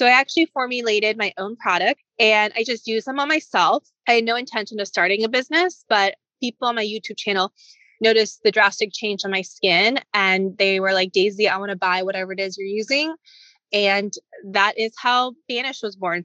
So I actually formulated my own product and I just use them on myself. I had no intention of starting a business, but people on my YouTube channel noticed the drastic change on my skin and they were like, Daisy, I want to buy whatever it is you're using. And that is how Banish was born.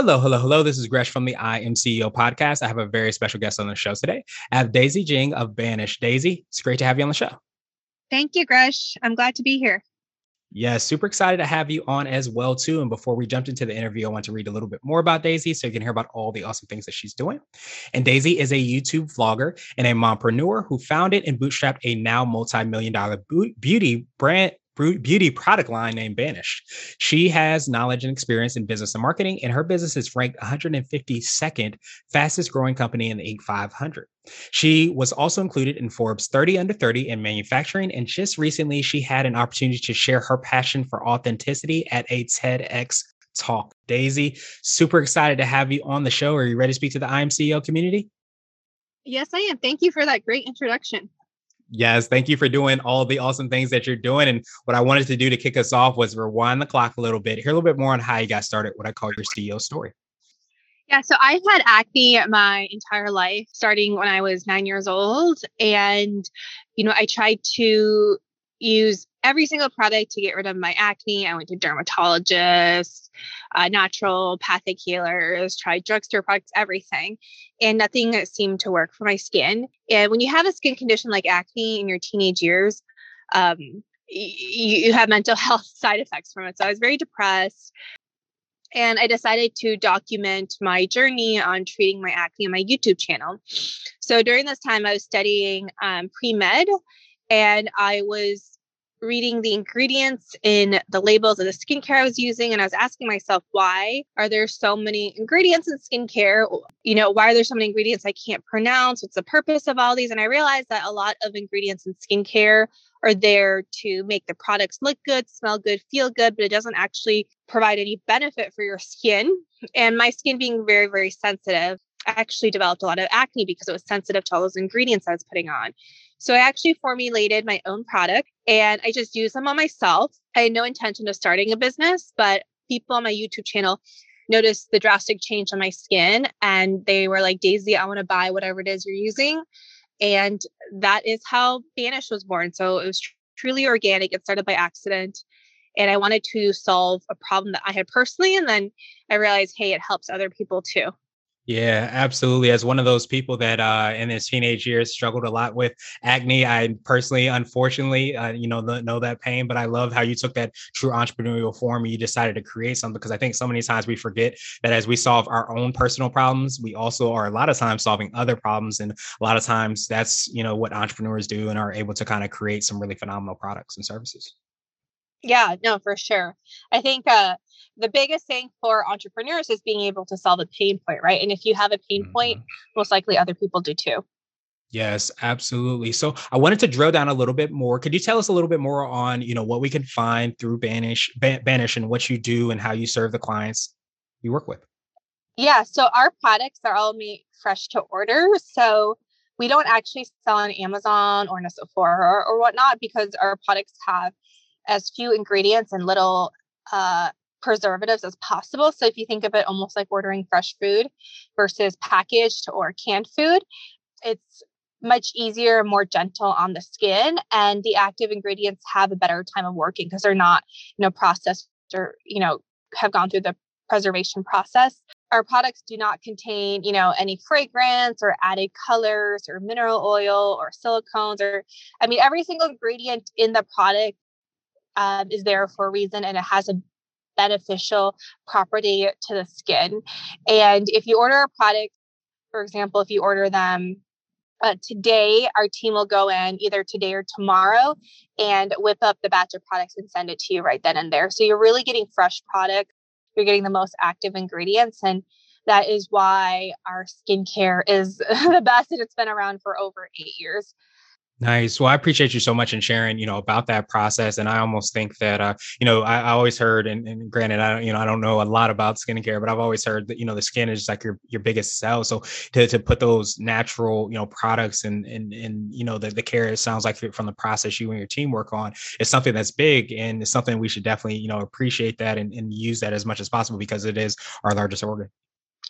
Hello, hello, hello. This is Gresh from the I Am CEO podcast. I have a very special guest on the show today. I have Daisy Jing of Banish. Daisy, it's great to have you on the show. Thank you, Gresh. I'm glad to be here. Yes, super excited to have you on as well too. And before we jumped into the interview, I want to read a little bit more about Daisy so you can hear about all the awesome things that she's doing. And Daisy is a YouTube vlogger and a mompreneur who founded and bootstrapped a now multi-million dollar beauty brand beauty product line named Banish. She has knowledge and experience in business and marketing, and her business is ranked 152nd fastest growing company in the Inc. 500. She was also included in Forbes 30 under 30 in manufacturing, and just recently she had an opportunity to share her passion for authenticity at a TEDx talk. Daisy, super excited to have you on the show. Are you ready to speak to the I Am CEO community? Yes, I am. Thank you for that great introduction. Yes, thank you for doing all the awesome things that you're doing. And what I wanted to do to kick us off was rewind the clock a little bit, hear a little bit more on how you got started, what I call your CEO story. Yeah, so I've had acne my entire life, starting when I was nine years old. And, you know, I tried to use every single product to get rid of my acne. I went to dermatologists, uh, naturopathic healers, tried drugstore products, everything, and nothing seemed to work for my skin. And when you have a skin condition like acne in your teenage years, um, you, you have mental health side effects from it. So I was very depressed. And I decided to document my journey on treating my acne on my YouTube channel. So during this time, I was studying um, pre med and I was reading the ingredients in the labels of the skincare I was using, and I was asking myself, why are there so many ingredients in skincare? You know, why are there so many ingredients I can't pronounce? What's the purpose of all these? And I realized that a lot of ingredients in skincare are there to make the products look good, smell good, feel good, but it doesn't actually provide any benefit for your skin. And my skin being very, very sensitive, I actually developed a lot of acne because it was sensitive to all those ingredients I was putting on. So I actually formulated my own product and I just use them on myself. I had no intention of starting a business, but people on my YouTube channel noticed the drastic change on my skin and they were like, Daisy, I want to buy whatever it is you're using. And that is how Banish was born. So it was tr- truly organic. It started by accident. And I wanted to solve a problem that I had personally. And then I realized, hey, it helps other people too. Yeah, absolutely. As one of those people that uh, in his teenage years struggled a lot with acne, I personally, unfortunately, uh, you know, know that pain. But I love how you took that true entrepreneurial form and you decided to create something because I think so many times we forget that as we solve our own personal problems, we also are a lot of times solving other problems, and a lot of times that's you know what entrepreneurs do and are able to kind of create some really phenomenal products and services. Yeah, no, for sure. I think uh, the biggest thing for entrepreneurs is being able to solve a pain point, right? And if you have a pain mm-hmm. point, most likely other people do too. Yes, absolutely. So I wanted to drill down a little bit more. Could you tell us a little bit more on, you know, what we can find through Banish, Banish and what you do and how you serve the clients you work with? Yeah, so our products are all made fresh to order. So we don't actually sell on Amazon or in a Sephora or, or whatnot because our products have as few ingredients and little uh, preservatives as possible. So if you think of it almost like ordering fresh food versus packaged or canned food, it's much easier, and more gentle on the skin, and the active ingredients have a better time of working because they're not, you know, processed or you know have gone through the preservation process. Our products do not contain, you know, any fragrance or added colors or mineral oil or silicones or, I mean, every single ingredient in the product um, is there for a reason and it has a beneficial property to the skin. And if you order a product, for example, if you order them uh, today, our team will go in either today or tomorrow and whip up the batch of products and send it to you right then and there. So you're really getting fresh product. you're getting the most active ingredients. And that is why our skincare is the best and it's been around for over eight years. Nice. Well, I appreciate you so much in sharing, you know, about that process. And I almost think that, uh, you know, I, I always heard, and, and, granted, I don't, you know, I don't know a lot about skincare, but I've always heard that, you know, the skin is like your your biggest cell. So to, to put those natural, you know, products and and and you know the the care it sounds like from the process you and your team work on is something that's big and it's something we should definitely, you know, appreciate that and, and use that as much as possible because it is our largest organ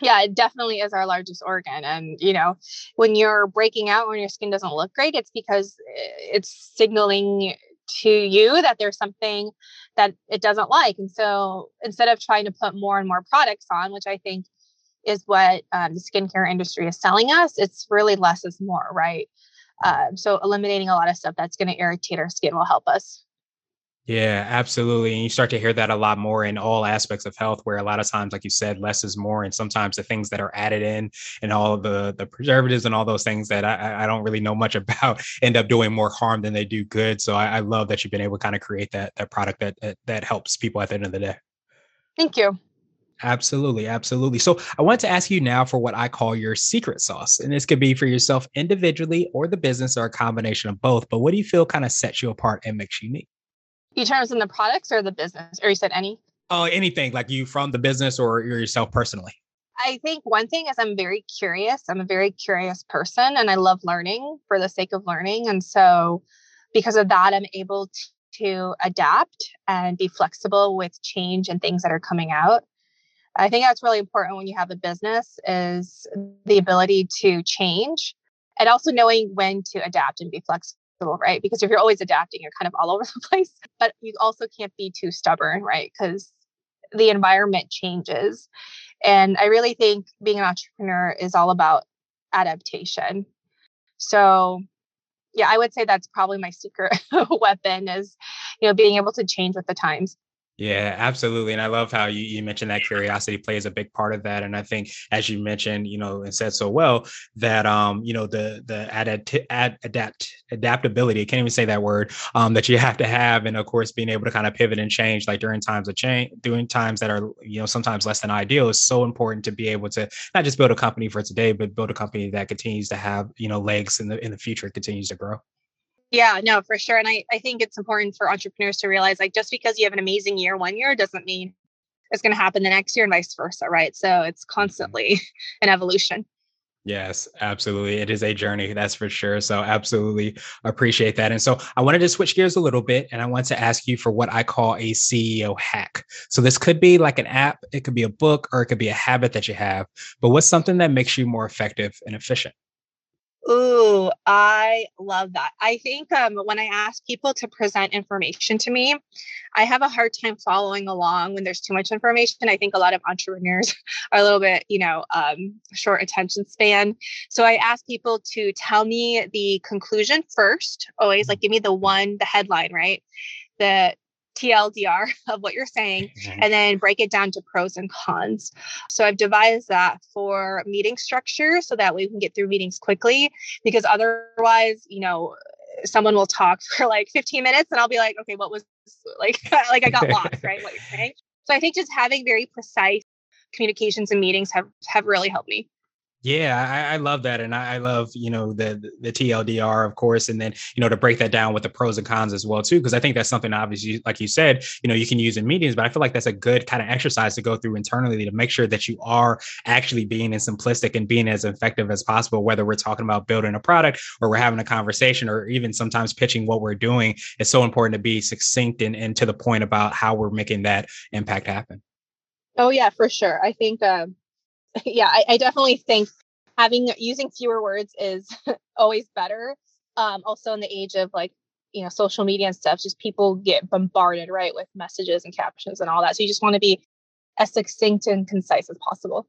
yeah, it definitely is our largest organ. And, you know, when you're breaking out, when your skin doesn't look great, it's because eh, it's signaling to you that there's something that it doesn't like. And so instead of trying to put more and more products on, which I think is what um, the skincare industry is selling us, it's really less is more, right? Um, so eliminating a lot of stuff that's going to irritate our skin will help us. Yeah, absolutely. And you start to hear that a lot more in all aspects of health, where a lot of times, like you said, less is more. And sometimes the things that are added in and all the the preservatives and all those things that I, I don't really know much about end up doing more harm than they do good. So I, I love that you've been able to kind of create that that product that, that that helps people at the end of the day. Thank you. Absolutely, absolutely. So I want to ask you now for what I call your secret sauce. And this could be for yourself individually or the business or a combination of both. But what do you feel kind of sets you apart and makes you unique? Terms in the products or the business, or you said any? Oh, anything like you from the business or yourself personally. I think one thing is I'm very curious. I'm a very curious person and I love learning for the sake of learning. And so because of that, I'm able to adapt and be flexible with change and things that are coming out. I think that's really important when you have a business is the ability to change and also knowing when to adapt and be flexible right? Because if you're always adapting, you're kind of all over the place. But you also can't be too stubborn, right? Because the environment changes. And I really think being an entrepreneur is all about adaptation. So, yeah, I would say that's probably my secret weapon is, you know, being able to change with the times. Yeah, absolutely. And I love how you, you mentioned that curiosity plays a big part of that. And I think as you mentioned, you know, and said so well, that um, you know, the the adapt ad, adapt adaptability, I can't even say that word, um, that you have to have, and of course being able to kind of pivot and change like during times of change, during times that are, you know, sometimes less than ideal is so important to be able to not just build a company for today, but build a company that continues to have, you know, legs in the in the future, continues to grow. Yeah, no, for sure. And I, I think it's important for entrepreneurs to realize like just because you have an amazing year one year doesn't mean it's going to happen the next year and vice versa, right? So it's mm-hmm. constantly an evolution. Yes, absolutely. It is a journey, that's for sure. So, absolutely appreciate that. And so, I wanted to switch gears a little bit and I want to ask you for what I call a CEO hack. So, this could be like an app, it could be a book, or it could be a habit that you have. But what's something that makes you more effective and efficient? Ooh, I love that. I think um, when I ask people to present information to me, I have a hard time following along when there's too much information. I think a lot of entrepreneurs are a little bit, you know, um, short attention span. So I ask people to tell me the conclusion first, always like give me the one, the headline, right? The TLDR of what you're saying mm-hmm. and then break it down to pros and cons. So I've devised that for meeting structure so that way we can get through meetings quickly because otherwise, you know, someone will talk for like 15 minutes and I'll be like, okay, what was like like I got lost, right? What you're saying. So I think just having very precise communications and meetings have have really helped me. Yeah, I, I, love that, and I, I, love you know the the TLDR, of course, and then you know to break that down with the pros and cons as well too, because I think that's something obviously, like you said, you know you can use in meetings, but I feel like that's a good kind of exercise to go through internally to make sure that you are actually being as simplistic and being as effective as possible, whether we're talking about building a product or we're having a conversation or even sometimes pitching what we're doing. It's so important to be succinct and, and to the point about how we're making that impact happen. Oh yeah, for sure. I think. Um yeah, I, I, definitely think having using fewer words is always better. Um, also in the age of like you know social media and stuff, just people get bombarded right with messages and captions and all that. So you just want to be as succinct and concise as possible.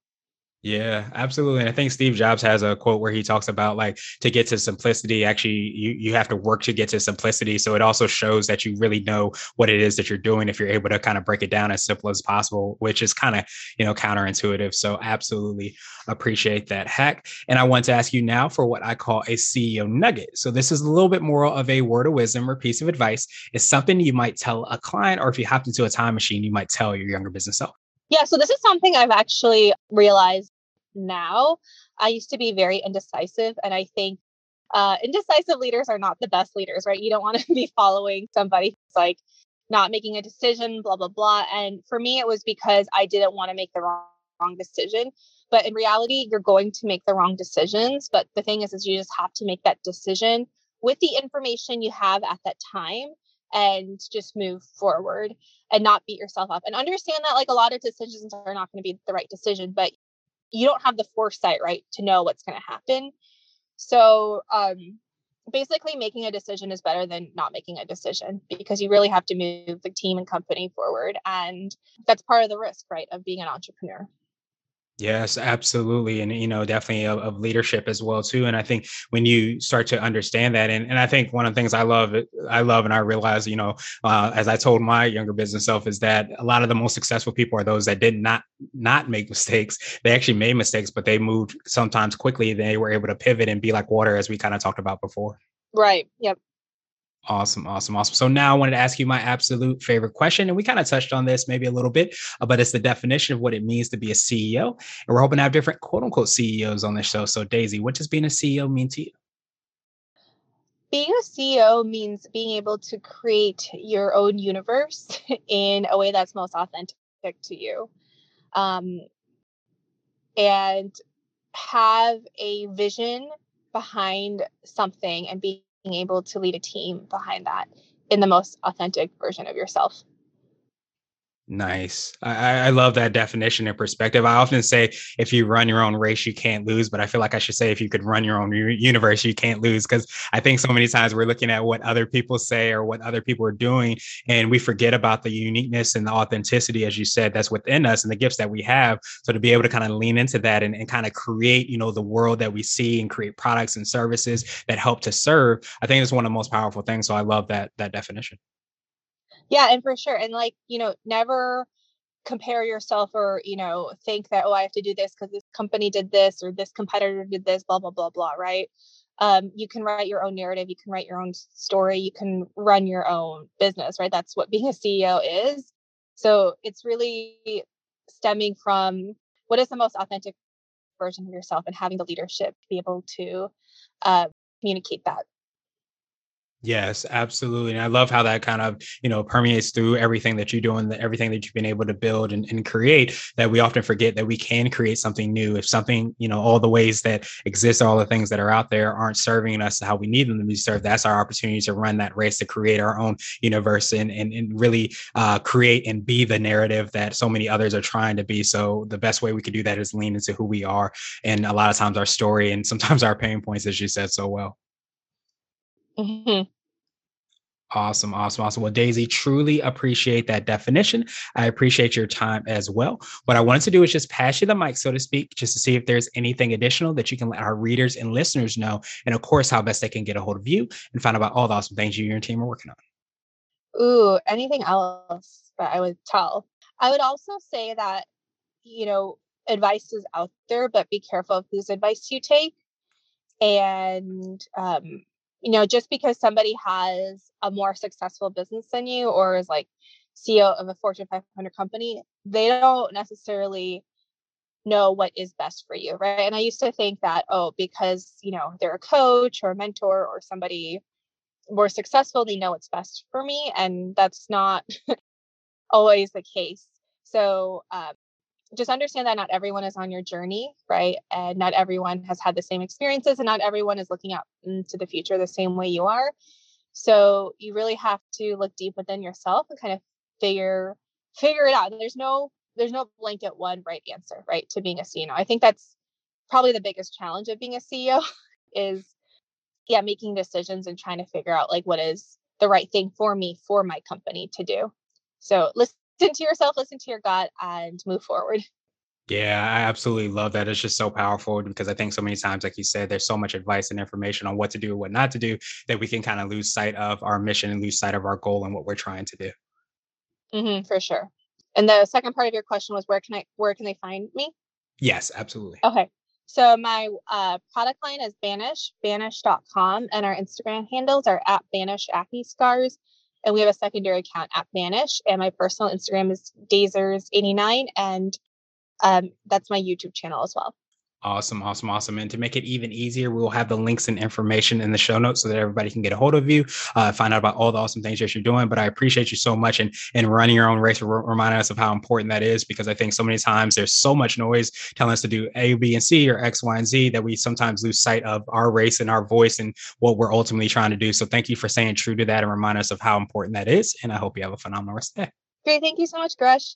Yeah, absolutely. And I think Steve Jobs has a quote where he talks about like to get to simplicity, actually you you have to work to get to simplicity. So it also shows that you really know what it is that you're doing if you're able to kind of break it down as simple as possible, which is kind of, you know, counterintuitive. So absolutely appreciate that hack. And I want to ask you now for what I call a CEO nugget. So this is a little bit more of a word of wisdom or piece of advice. It's something you might tell a client or if you hopped into a time machine, you might tell your younger business self. Yeah, so this is something I've actually realized now. I used to be very indecisive, and I think uh, indecisive leaders are not the best leaders, right? You don't want to be following somebody who's like not making a decision, blah, blah, blah. And for me, it was because I didn't want to make the wrong, wrong decision. But in reality, you're going to make the wrong decisions. But the thing is, is you just have to make that decision with the information you have at that time and just move forward and not beat yourself up. And understand that like a lot of decisions are not going to be the right decision but you don't have the foresight right to know what's going to happen. So um basically making a decision is better than not making a decision because you really have to move the team and company forward and that's part of the risk right of being an entrepreneur Yes, absolutely. And, you know, definitely of, of, leadership as well, too. And I think when you start to understand that, and, and I think one of the things I love, I love, and I realize, you know, uh, as I told my younger business self is that a lot of the most successful people are those that did not, not make mistakes. They actually made mistakes, but they moved sometimes quickly. They were able to pivot and be like water, as we kind of talked about before. Right. Yep. Awesome, awesome, awesome. So now I wanted to ask you my absolute favorite question. And we kind of touched on this maybe a little bit, uh, but it's the definition of what it means to be a CEO. And we're hoping to have different quote unquote CEOs on the show. So, Daisy, what does being a CEO mean to you? Being a CEO means being able to create your own universe in a way that's most authentic to you. Um, and have a vision behind something and be being able to lead a team behind that in the most authentic version of yourself. Nice. I, I love that definition and perspective. I often say if you run your own race, you can't lose, but I feel like I should say if you could run your own universe, you can't lose. Because I think so many times we're looking at what other people say or what other people are doing, and we forget about the uniqueness and the authenticity, as you said, that's within us and the gifts that we have. So to be able to kind of lean into that and, and kind of create, you know, the world that we see and create products and services that help to serve, I think it's one of the most powerful things. So I love that that definition. Yeah, and for sure. And like, you know, never compare yourself or, you know, think that, oh, I have to do this because this company did this or this competitor did this, blah, blah, blah, blah, right? Um, you can write your own narrative, you can write your own story, you can run your own business, right? That's what being a CEO is. So it's really stemming from what is the most authentic version of yourself and having the leadership to be able to uh, communicate that Yes, absolutely. And I love how that kind of, you know, permeates through everything that you do and everything that you've been able to build and, and, create that we often forget that we can create something new. If something, you know, all the ways that exist, all the things that are out there aren't serving us how we need them to be served, that's our opportunity to run that race to create our own universe and, and, and really uh, create and be the narrative that so many others are trying to be. So the best way we could do that is lean into who we are. And a lot of times our story and sometimes our pain points, as you said so well. Mm-hmm. Awesome, awesome, awesome. Well, Daisy, truly appreciate that definition. I appreciate your time as well. What I wanted to do is just pass you the mic, so to speak, just to see if there's anything additional that you can let our readers and listeners know. And of course, how best they can get a hold of you and find out about all the awesome things you and your team are working on. Ooh, anything else that I would tell? I would also say that, you know, advice is out there, but be careful of whose advice you take. And um, you know, just because somebody has a more successful business than you or is like CEO of a Fortune 500 company, they don't necessarily know what is best for you, right? And I used to think that, oh, because, you know, they're a coach or a mentor or somebody more successful, they know what's best for me. And that's not always the case. So, um, just understand that not everyone is on your journey, right? And not everyone has had the same experiences and not everyone is looking out into the future the same way you are. So you really have to look deep within yourself and kind of figure figure it out. And There's no there's no blanket one right answer, right, to being a CEO. I think that's probably the biggest challenge of being a CEO is yeah, making decisions and trying to figure out like what is the right thing for me for my company to do. So listen listen to yourself, listen to your gut, and move forward. Yeah, I absolutely love that. It's just so powerful because I think so many times, like you said, there's so much advice and information on what to do, and what not to do, that we can kind of lose sight of our mission and lose sight of our goal and what we're trying to do. Mm-hmm, for sure. And the second part of your question was where can I where can they find me? Yes, absolutely. Okay. So my uh, product line is Banish, banish.com, and our Instagram handles are at Banish Acne Scars And we have a secondary account at Banish. And my personal Instagram is Dazers89. And um, that's my YouTube channel as well. Awesome, awesome, awesome. And to make it even easier, we'll have the links and information in the show notes so that everybody can get a hold of you, uh, find out about all the awesome things that you're doing. But I appreciate you so much and and running your own race, reminding us of how important that is because I think so many times there's so much noise telling us to do A, B, and C or X, Y, and Z that we sometimes lose sight of our race and our voice and what we're ultimately trying to do. So thank you for saying true to that and remind us of how important that is. And I hope you have a phenomenal rest day. Great. Thank you so much, Gresh.